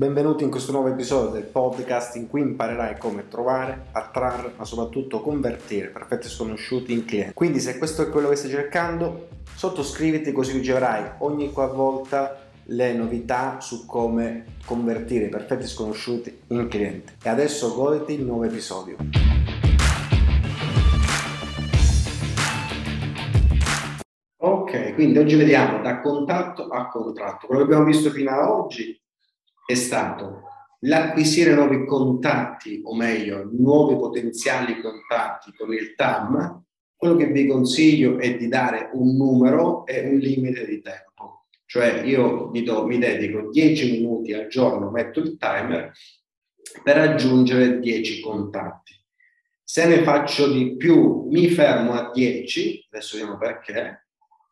Benvenuti in questo nuovo episodio del podcast in cui imparerai come trovare, attrarre, ma soprattutto convertire perfetti sconosciuti in clienti. Quindi se questo è quello che stai cercando, sottoscriviti così riceverai ogni qualvolta le novità su come convertire i perfetti sconosciuti in clienti. E adesso goditi il nuovo episodio. Ok, quindi oggi vediamo da contatto a contratto. Quello che abbiamo visto fino ad oggi è stato l'acquisire nuovi contatti, o meglio, nuovi potenziali contatti con il TAM. Quello che vi consiglio è di dare un numero e un limite di tempo. Cioè io mi, do, mi dedico 10 minuti al giorno, metto il timer per raggiungere 10 contatti. Se ne faccio di più, mi fermo a 10, adesso vediamo perché,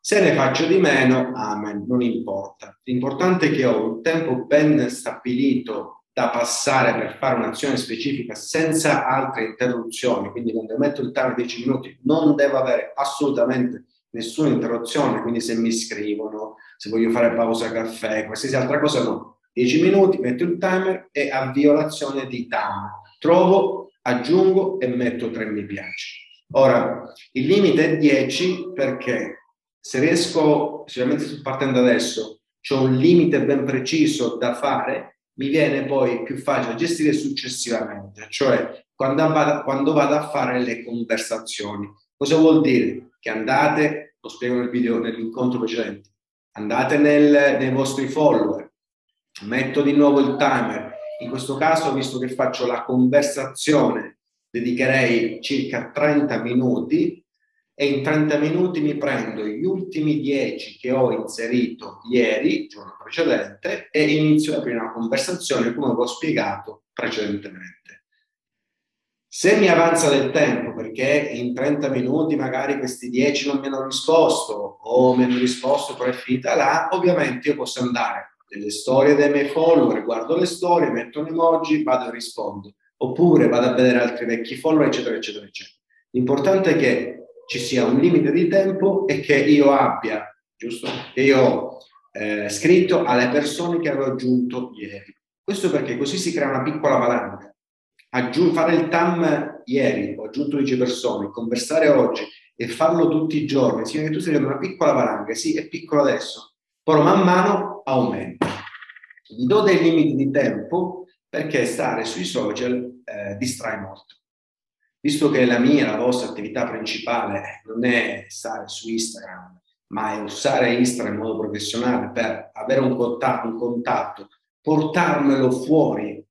se ne faccio di meno, amen, non importa. L'importante è che ho un tempo ben stabilito da passare per fare un'azione specifica senza altre interruzioni, quindi quando metto il timer 10 minuti non devo avere assolutamente nessuna interruzione, quindi se mi scrivono, se voglio fare pausa caffè, qualsiasi altra cosa no. 10 minuti, metto il timer e avvio l'azione di timer. Trovo, aggiungo e metto 3 mi piace. Ora, il limite è 10 perché se riesco, sicuramente partendo adesso, c'è un limite ben preciso da fare, mi viene poi più facile gestire successivamente, cioè quando vado, quando vado a fare le conversazioni. Cosa vuol dire? Che andate, lo spiego nel video, nell'incontro precedente, andate nel, nei vostri follower, metto di nuovo il timer. In questo caso, visto che faccio la conversazione, dedicherei circa 30 minuti e in 30 minuti mi prendo gli ultimi 10 che ho inserito ieri, giorno precedente, e inizio la prima conversazione come ho spiegato precedentemente. Se mi avanza del tempo, perché in 30 minuti magari questi 10 non mi hanno risposto o mi hanno risposto però è finita là, ovviamente io posso andare nelle storie dei miei follower, guardo le storie, metto un emoji, vado e rispondo. Oppure vado a vedere altri vecchi follower, eccetera, eccetera, eccetera. L'importante è che ci sia un limite di tempo e che io abbia, giusto? Che io ho eh, scritto alle persone che avevo aggiunto ieri. Questo perché così si crea una piccola valanga. Aggiung- fare il TAM ieri, ho aggiunto 10 persone, conversare oggi e farlo tutti i giorni, significa che tu stai una piccola valanga, sì, è piccolo adesso, però man mano aumenta. Vi do dei limiti di tempo perché stare sui social eh, distrae molto visto che la mia, la vostra attività principale non è stare su Instagram, ma è usare Instagram in modo professionale per avere un contatto, un contatto portarmelo fuori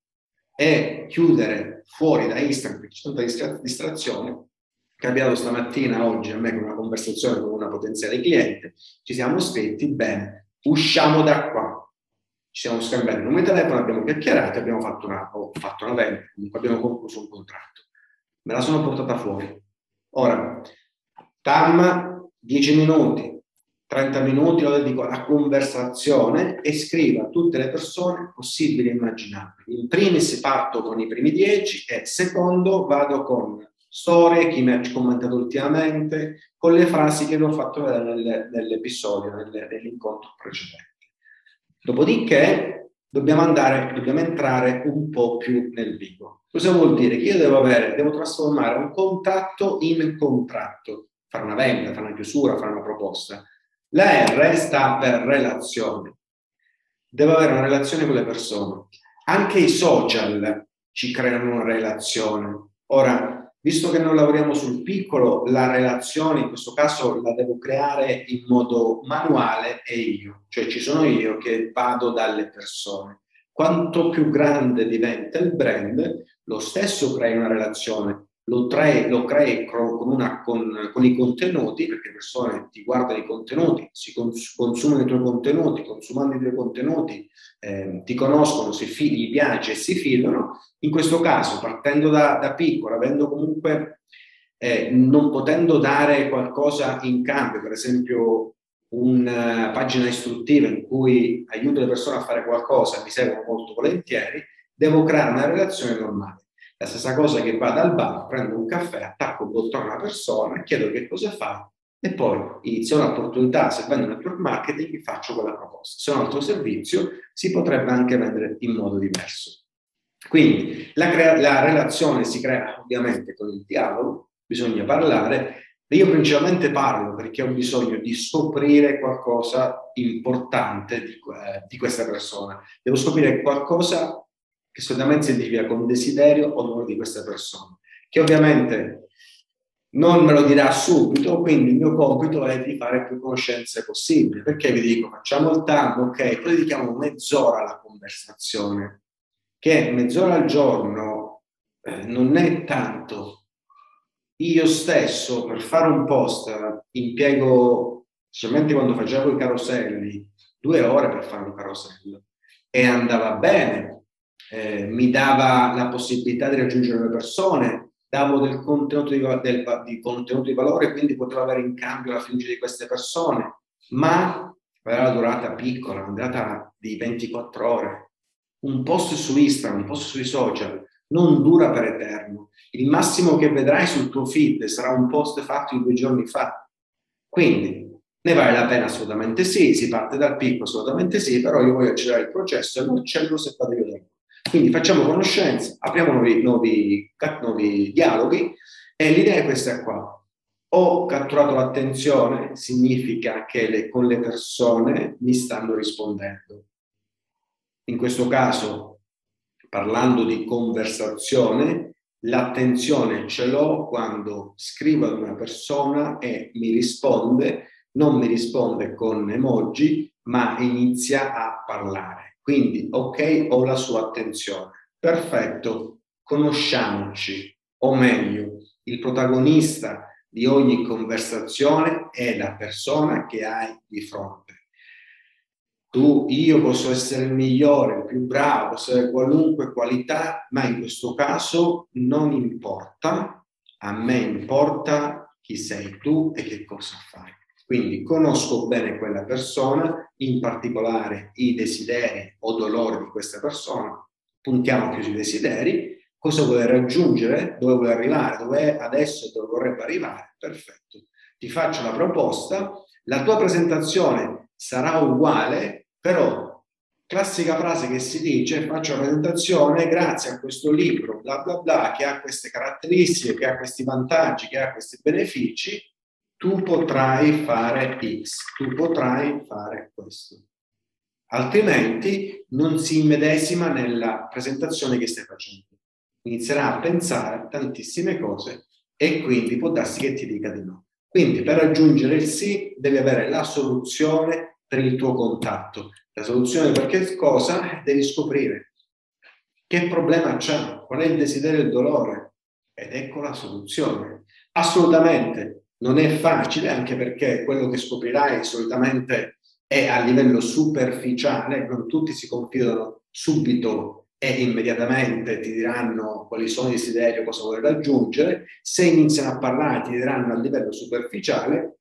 e chiudere fuori da Instagram perché c'è tanta distrazione, capitato stamattina, oggi a me con una conversazione con una potenziale cliente, ci siamo scritti, bene, usciamo da qua. Ci siamo scambiati il di telefono, abbiamo chiacchierato, abbiamo fatto una, fatto una vendita, abbiamo concluso un contratto me la sono portata fuori. Ora, TAM 10 minuti, 30 minuti lo dedico alla conversazione e scrivo a tutte le persone possibili e immaginabili. In primis parto con i primi 10 e secondo vado con storie, chi mi ha commentato ultimamente, con le frasi che vi ho fatto vedere nelle, nell'episodio, nelle, nell'incontro precedente. Dopodiché dobbiamo andare, dobbiamo entrare un po' più nel vivo. Cosa vuol dire? Che io devo avere, devo trasformare un contatto in contratto, fare una vendita, fare una chiusura, fare una proposta. La R sta per relazione. Devo avere una relazione con le persone. Anche i social ci creano una relazione. Ora, visto che non lavoriamo sul piccolo, la relazione in questo caso la devo creare in modo manuale e io, cioè ci sono io che vado dalle persone. Quanto più grande diventa il brand, lo stesso crei una relazione, lo, trae, lo crei con, una, con, con, i contenuti, perché le persone ti guardano i contenuti, si cons- consumano i tuoi contenuti, consumando i tuoi contenuti, eh, ti conoscono, si fi- gli piace e si fidano. In questo caso, partendo da, da piccolo, avendo comunque, eh, non potendo dare qualcosa in cambio, per esempio una pagina istruttiva in cui aiuto le persone a fare qualcosa, mi seguono molto volentieri, devo creare una relazione normale. La stessa cosa che vado al bar, prendo un caffè, attacco un bottone a una persona, chiedo che cosa fa e poi ho un'opportunità, se vendo network marketing, vi faccio quella proposta. Se ho un altro servizio, si potrebbe anche vendere in modo diverso. Quindi la, crea- la relazione si crea ovviamente con il dialogo, bisogna parlare. Io principalmente parlo perché ho bisogno di scoprire qualcosa importante di, eh, di questa persona. Devo scoprire qualcosa che solitamente si identifica con desiderio o non di questa persona, che ovviamente non me lo dirà subito, quindi il mio compito è di fare più conoscenze possibili. Perché vi dico, facciamo il tanto, ok, poi dedichiamo mezz'ora alla conversazione, che mezz'ora al giorno eh, non è tanto. Io stesso per fare un post impiego, specialmente quando facevo i caroselli, due ore per fare un carosello e andava bene, eh, mi dava la possibilità di raggiungere le persone, davo del contenuto di, del, di contenuto di valore, quindi potevo avere in cambio la fiducia di queste persone, ma aveva la durata piccola, una durata di 24 ore. Un post su Instagram, un post sui social non dura per eterno. Il massimo che vedrai sul tuo feed sarà un post fatto due giorni fa. Quindi ne vale la pena assolutamente sì, si parte dal picco assolutamente sì, però io voglio accelerare il processo e non accelero se fate vedere. Quindi facciamo conoscenza, apriamo nuovi, nuovi, nuovi dialoghi e l'idea è questa qua. Ho catturato l'attenzione, significa che le, con le persone mi stanno rispondendo. In questo caso, parlando di conversazione, l'attenzione ce l'ho quando scrivo ad una persona e mi risponde, non mi risponde con emoji, ma inizia a parlare. Quindi, ok, ho la sua attenzione. Perfetto, conosciamoci, o meglio, il protagonista di ogni conversazione è la persona che hai di fronte. Tu, io posso essere il migliore, il più bravo, posso avere qualunque qualità, ma in questo caso non importa, a me importa chi sei tu e che cosa fai. Quindi conosco bene quella persona, in particolare i desideri o dolori di questa persona, puntiamo più sui desideri, cosa vuole raggiungere, dove vuole arrivare, dove è adesso e dove vorrebbe arrivare, perfetto. Ti faccio la proposta, la tua presentazione sarà uguale, però classica frase che si dice faccio la presentazione grazie a questo libro, bla bla bla, che ha queste caratteristiche, che ha questi vantaggi, che ha questi benefici, tu potrai fare X, tu potrai fare questo. Altrimenti non si immedesima nella presentazione che stai facendo. Inizierà a pensare tantissime cose e quindi può darsi che ti dica di no. Quindi per raggiungere il sì devi avere la soluzione per il tuo contatto. La soluzione per che cosa? Devi scoprire che problema c'è, qual è il desiderio e il dolore ed ecco la soluzione. Assolutamente non è facile anche perché quello che scoprirai solitamente è a livello superficiale, non tutti si confidano subito e immediatamente ti diranno quali sono i desideri, cosa vuoi raggiungere, se iniziano a parlare ti diranno a livello superficiale,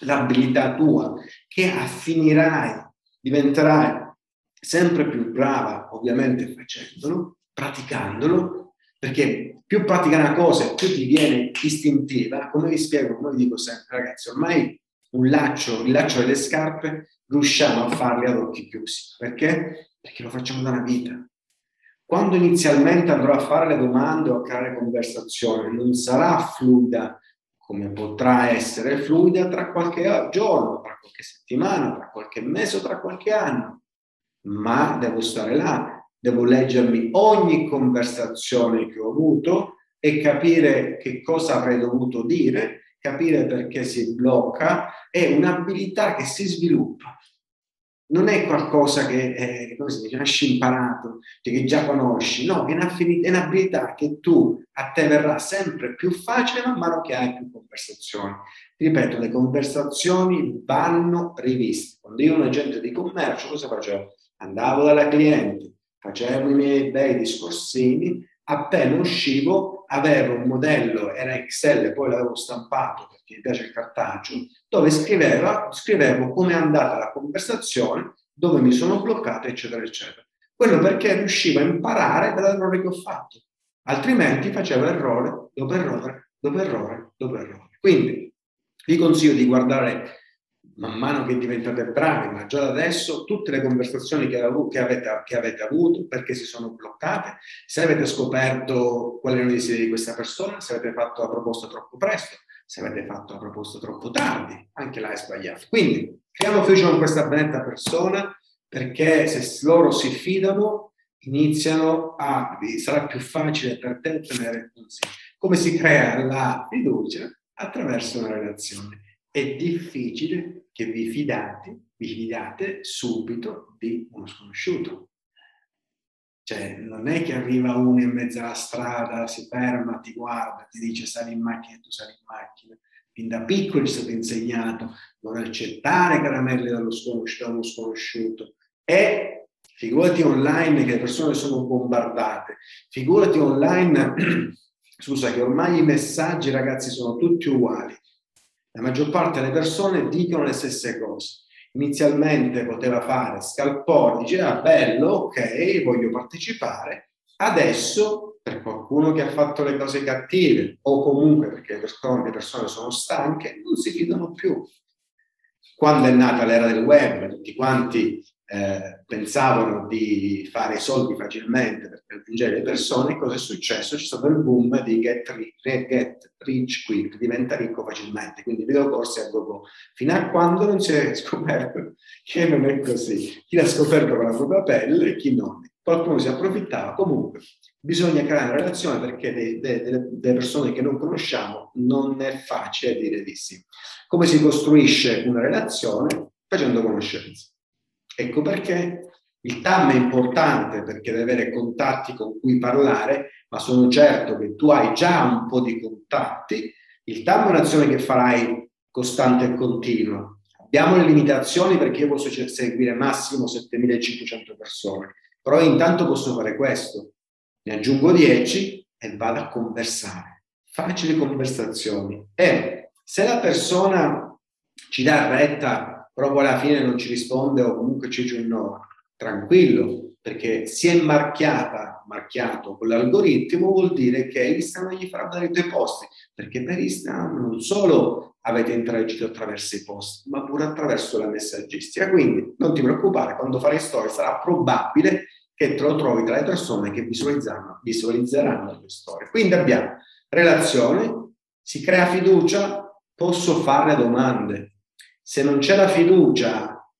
l'abilità tua che affinirai, diventerai sempre più brava, ovviamente facendolo, praticandolo, perché più pratica una cosa, più ti viene istintiva. Come vi spiego, come vi dico sempre, ragazzi, ormai un laccio, il laccio delle scarpe, riusciamo a farli ad occhi chiusi. Perché? Perché lo facciamo da una vita. Quando inizialmente andrò a fare le domande o a creare conversazione, non sarà fluida come potrà essere fluida tra qualche giorno, tra qualche settimana, tra qualche mese o tra qualche anno. Ma devo stare là, devo leggermi ogni conversazione che ho avuto e capire che cosa avrei dovuto dire, capire perché si blocca, è un'abilità che si sviluppa. Non è qualcosa che è, come si dice, nasci imparato, cioè che già conosci, no, è, è un'abilità che tu, a te verrà sempre più facile man mano che hai più conversazioni. Ripeto, le conversazioni vanno riviste. Quando io ero un agente di commercio, cosa facevo? Andavo dalla cliente, facevo i miei bei discorsini, appena uscivo avevo un modello, era Excel, poi l'avevo stampato perché mi piace il cartaceo, dove scrivevo, scrivevo come è andata la conversazione, dove mi sono bloccato, eccetera, eccetera. Quello perché riuscivo a imparare dall'errore che ho fatto, altrimenti facevo errore dopo errore, dopo errore, dopo errore. Quindi Vi consiglio di guardare man mano che diventate bravi, ma già da adesso, tutte le conversazioni che, avete, che avete avuto, perché si sono bloccate, se avete scoperto quali erano i desideri di questa persona, se avete fatto la proposta troppo presto, se avete fatto la proposta troppo tardi, anche là è sbagliato. Quindi creiamo fiducia con questa benetta persona perché se loro si fidano iniziano a, sarà più facile per te ottenere consigli. Come si crea la fiducia? Attraverso una relazione. È difficile che vi fidate, vi fidate subito di uno sconosciuto. Cioè, non è che arriva uno in mezzo alla strada, si ferma, ti guarda, ti dice sali in macchina e tu sali in macchina. Fin da piccolo ci è stato insegnato non accettare caramelle dallo sconosciuto, dallo sconosciuto. E figurati online che le persone sono bombardate, figurati online, scusa, che ormai i messaggi, ragazzi, sono tutti uguali. La maggior parte delle persone dicono le stesse cose. Inizialmente poteva fare scalpore, diceva ah, bello, ok, voglio partecipare. Adesso, per qualcuno che ha fatto le cose cattive o comunque perché le persone, le persone sono stanche, non si fidano più. Quando è nata l'era del web, tutti quanti eh, pensavano di fare soldi facilmente per raggiungere le persone, cosa è successo? C'è stato il boom di get, rich, get rich quick, diventa ricco facilmente, quindi videocorsi a go-go, fino a quando non si è scoperto che non è così. Chi l'ha scoperto con la propria pelle e chi non. Qualcuno si approfittava. Comunque, bisogna creare una relazione perché delle persone che non conosciamo non è facile dire di sì. Come si costruisce una relazione? Facendo conoscenza. Ecco perché il TAM è importante perché deve avere contatti con cui parlare, ma sono certo che tu hai già un po' di contatti. Il TAM è un'azione che farai costante e continua. Abbiamo le limitazioni perché io posso seguire massimo 7500 persone, però intanto posso fare questo. Ne aggiungo 10 e vado a conversare. Facili conversazioni. E se la persona ci dà retta però poi alla fine non ci risponde o comunque ci dice un no, tranquillo, perché si è marchiata, marchiato con l'algoritmo, vuol dire che Instagram gli farà dare i tuoi posti, perché per Instagram non solo avete interagito attraverso i post, ma pure attraverso la messaggistica. Quindi non ti preoccupare, quando farai storie sarà probabile che te lo trovi tra le persone che visualizzeranno, visualizzeranno le storie. Quindi abbiamo relazione, si crea fiducia, posso fare domande, se non c'è la fiducia,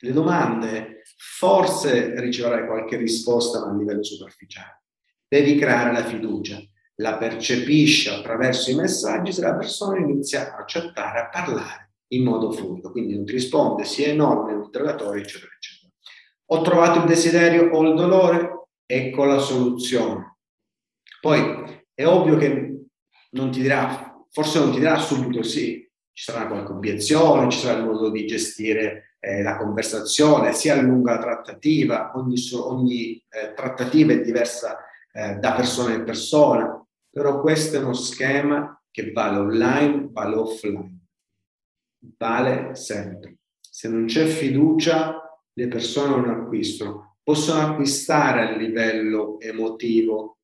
le domande, forse riceverai qualche risposta ma a livello superficiale. Devi creare la fiducia, la percepisci attraverso i messaggi se la persona inizia a chattare, a parlare in modo fluido, quindi non ti risponde, sia enorme l'interrogatorio, eccetera, eccetera. Ho trovato il desiderio o il dolore, ecco la soluzione. Poi è ovvio che non ti dirà, forse non ti dirà subito sì, ci sarà qualche obiezione, ci sarà il modo di gestire eh, la conversazione, sia lunga la trattativa, ogni, ogni eh, trattativa è diversa eh, da persona in persona, però questo è uno schema che vale online, vale offline, vale sempre. Se non c'è fiducia, le persone non acquistano, possono acquistare a livello emotivo,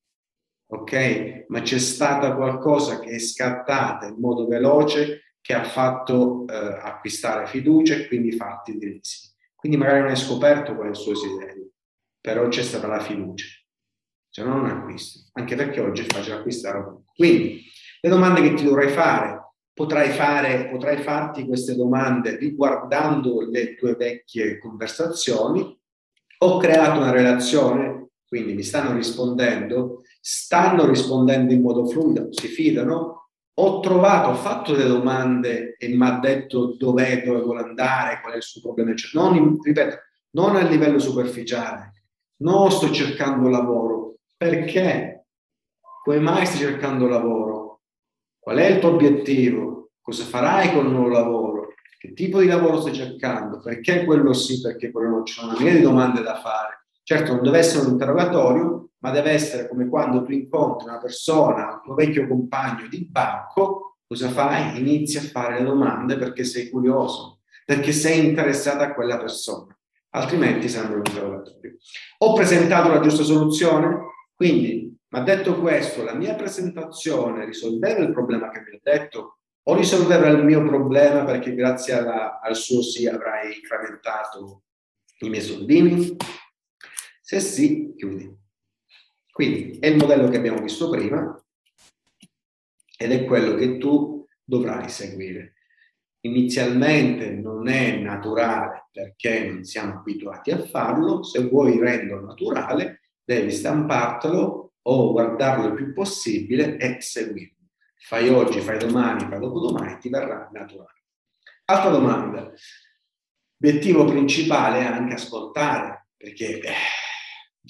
ok? Ma c'è stata qualcosa che è scattata in modo veloce che ha fatto eh, acquistare fiducia e quindi farti dire di. Quindi magari non hai scoperto qual è il suo desiderio, però c'è stata la fiducia. Se no non acquisti, anche perché oggi è facile acquistare Quindi le domande che ti dovrai fare, potrai, fare, potrai farti queste domande riguardando le tue vecchie conversazioni. Ho creato una relazione, quindi mi stanno rispondendo, stanno rispondendo in modo fluido, si fidano, ho trovato, ho fatto delle domande e mi ha detto dov'è, dove vuole andare, qual è il suo problema, eccetera. Non, ripeto, non a livello superficiale, non sto cercando lavoro. Perché? Come mai stai cercando lavoro? Qual è il tuo obiettivo? Cosa farai con il nuovo lavoro? Che tipo di lavoro stai cercando? Perché quello sì, perché quello no? Ci sono una marea di domande da fare. Certo, non deve essere un interrogatorio, ma deve essere come quando tu incontri una persona, un tuo vecchio compagno di banco, cosa fai? Inizi a fare le domande perché sei curioso, perché sei interessato a quella persona, altrimenti sembra un interrogatorio. Ho presentato la giusta soluzione, quindi, ma detto questo, la mia presentazione risolveva il problema che mi ha detto, o risolverà il mio problema perché grazie alla, al suo sì avrai incrementato i miei soldini? Se sì, chiudi. Quindi è il modello che abbiamo visto prima ed è quello che tu dovrai seguire. Inizialmente non è naturale perché non siamo abituati a farlo, se vuoi renderlo naturale devi stampartelo o guardarlo il più possibile e seguirlo. Fai oggi, fai domani, fai dopodomani, ti verrà naturale. Altra domanda. L'obiettivo principale è anche ascoltare, perché eh,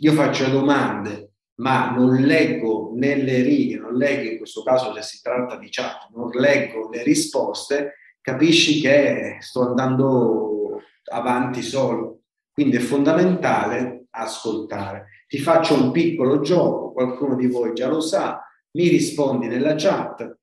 io faccio domande, ma non leggo nelle righe, non leggo in questo caso se si tratta di chat, non leggo le risposte, capisci che sto andando avanti solo. Quindi è fondamentale ascoltare. Ti faccio un piccolo gioco, qualcuno di voi già lo sa, mi rispondi nella chat,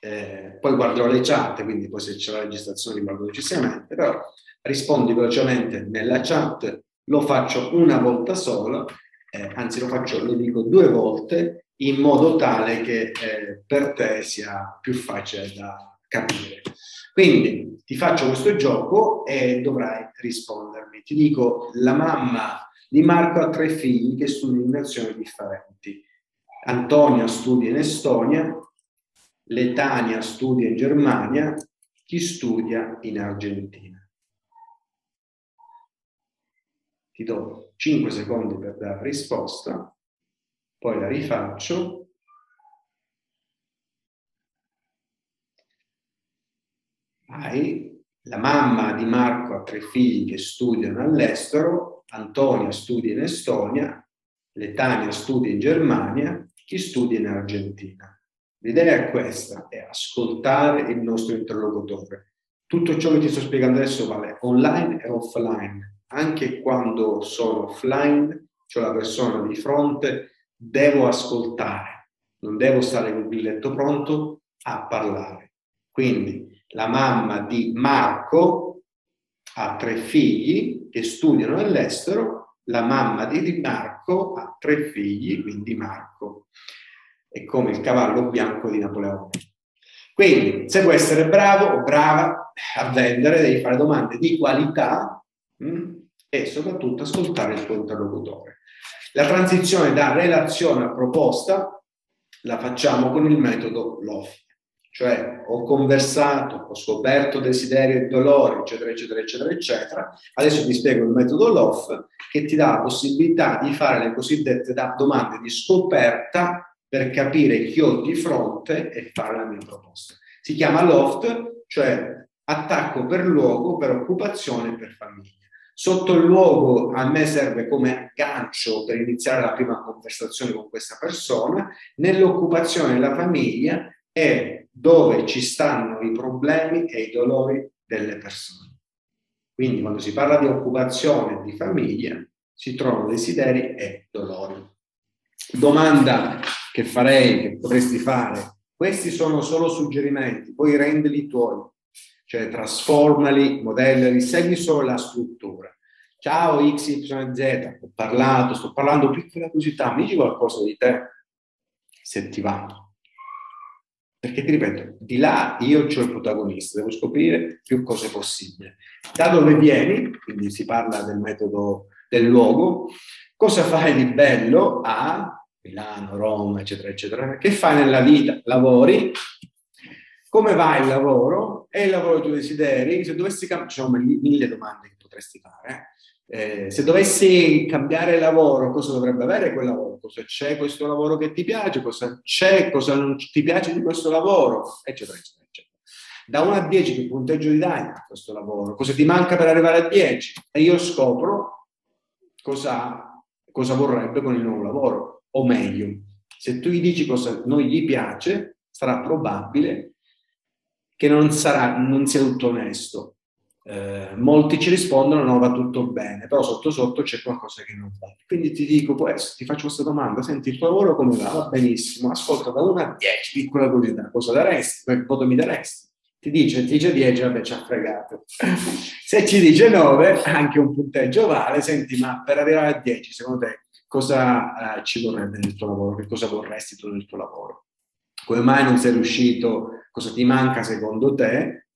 eh, poi guarderò le chat, quindi poi se c'è la registrazione li guardo decisamente, però rispondi velocemente nella chat, lo faccio una volta sola, eh, anzi lo faccio, lo dico due volte, in modo tale che eh, per te sia più facile da capire. Quindi ti faccio questo gioco e dovrai rispondermi. Ti dico, la mamma di Marco ha tre figli che studiano in nazioni differenti. Antonia studia in Estonia, Letania studia in Germania, chi studia in Argentina. Ti do 5 secondi per dare risposta, poi la rifaccio. Vai. La mamma di Marco ha tre figli che studiano all'estero, Antonia studia in Estonia, Letania studia in Germania, chi studia in Argentina. L'idea è questa, è ascoltare il nostro interlocutore. Tutto ciò che ti sto spiegando adesso vale online e offline. Anche quando sono offline, c'è la persona di fronte, devo ascoltare, non devo stare con il biglietto pronto a parlare. Quindi la mamma di Marco ha tre figli che studiano all'estero la mamma di Marco ha tre figli, quindi Marco è come il cavallo bianco di Napoleone. Quindi, se vuoi essere bravo o brava a vendere, devi fare domande di qualità mh, mm, e soprattutto ascoltare il tuo interlocutore. La transizione da relazione a proposta la facciamo con il metodo LOF. Cioè ho conversato, ho scoperto desideri e dolori, eccetera, eccetera, eccetera, eccetera. Adesso ti spiego il metodo LOF che ti dà la possibilità di fare le cosiddette domande di scoperta per capire chi ho di fronte e fare la mia proposta. Si chiama LOFT, cioè attacco per luogo, per occupazione e per famiglia. Sotto il luogo a me serve come aggancio per iniziare la prima conversazione con questa persona, nell'occupazione della famiglia è dove ci stanno i problemi e i dolori delle persone. Quindi quando si parla di occupazione di famiglia si trovano desideri e dolori. Domanda che farei, che potresti fare, questi sono solo suggerimenti, poi rendili tuoi, cioè trasformali, modellali, segui solo la struttura. Ciao XYZ, ho parlato, sto parlando piccola curiosità, mi dici qualcosa di te, se ti va. Perché ti ripeto, di là io ho il protagonista, devo scoprire più cose possibili. Da dove vieni, quindi si parla del metodo del luogo, cosa fai di bello a Milano, Roma, eccetera, eccetera, che fai nella vita? Lavori, come va il lavoro? È il lavoro dei tuoi desideri? Se dovessi cambiare, ci sono mille domande che potresti fare. Eh, se dovessi cambiare lavoro, cosa dovrebbe avere quel lavoro? Cosa c'è questo lavoro che ti piace? Cosa c'è? Cosa non ti piace di questo lavoro? Eccetera, eccetera, eccetera. Da 1 a 10 che punteggio gli dai a questo lavoro? Cosa ti manca per arrivare a 10? E io scopro cosa, cosa vorrebbe con il nuovo lavoro. O meglio, se tu gli dici cosa non gli piace, sarà probabile che non, sarà, non sia tutto onesto eh, molti ci rispondono no, va tutto bene, però sotto sotto c'è qualcosa che non va. Quindi ti dico, essere, ti faccio questa domanda, senti il tuo lavoro come va? Va benissimo, ascolta da 1 a 10, piccola curiosità, cosa daresti? Che voto mi daresti? Ti dice, ti dice 10, vabbè ci ha fregato. Se ci dice 9, anche un punteggio vale, senti, ma per arrivare a 10, secondo te cosa eh, ci vorrebbe nel tuo lavoro? Che cosa vorresti tu nel tuo lavoro? Come mai non sei riuscito, cosa ti manca secondo te,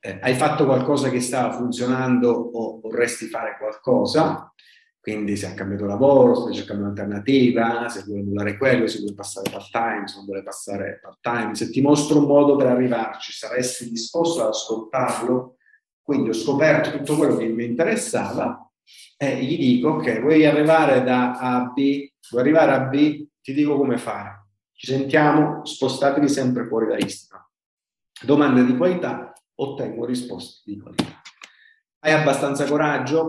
eh, hai fatto qualcosa che stava funzionando o vorresti fare qualcosa, quindi se hai cambiato lavoro, stai cercando un'alternativa, se vuoi annullare quello, se vuoi passare part time, se non vuoi passare part time, se ti mostro un modo per arrivarci, saresti disposto ad ascoltarlo? Quindi ho scoperto tutto quello che mi interessava e gli dico, ok, vuoi arrivare da A a B, vuoi arrivare a B, ti dico come fare. Ci sentiamo, spostatevi sempre fuori da Instagram. Domande di qualità, ottengo risposte di qualità. Hai abbastanza coraggio?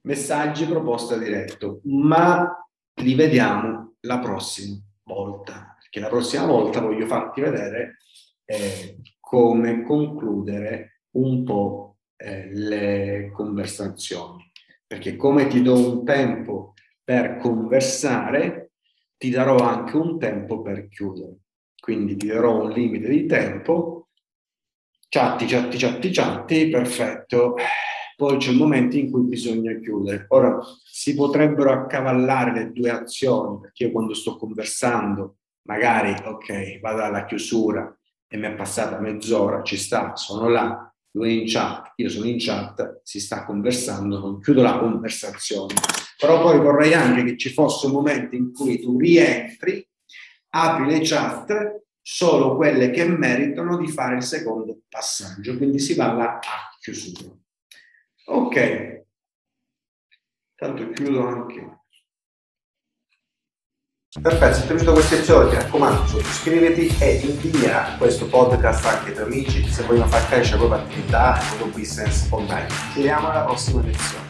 Messaggi, proposta diretto, ma li vediamo la prossima volta, perché la prossima volta voglio farti vedere eh, come concludere un po' eh, le conversazioni, perché come ti do un tempo per conversare, ti darò anche un tempo per chiudere. Quindi ti darò un limite di tempo Chatti, chatti, chatti, chatti, perfetto. Poi c'è il momento in cui bisogna chiudere. Ora, si potrebbero accavallare le due azioni, perché io quando sto conversando, magari, ok, vado alla chiusura e mi è passata mezz'ora, ci sta, sono là, lui in chat, io sono in chat, si sta conversando, non chiudo la conversazione. Però poi vorrei anche che ci fosse un momento in cui tu rientri, apri le chat solo quelle che meritano di fare il secondo passaggio, quindi si va là a chiusura. Ok, tanto chiudo anche. Perfetto, se ti è piaciuto questo episodio ti raccomando sottoscriviti e invia questo podcast anche ai tuoi amici se vogliono far crescere la propria attività e il tuo business online. Ci vediamo alla prossima lezione.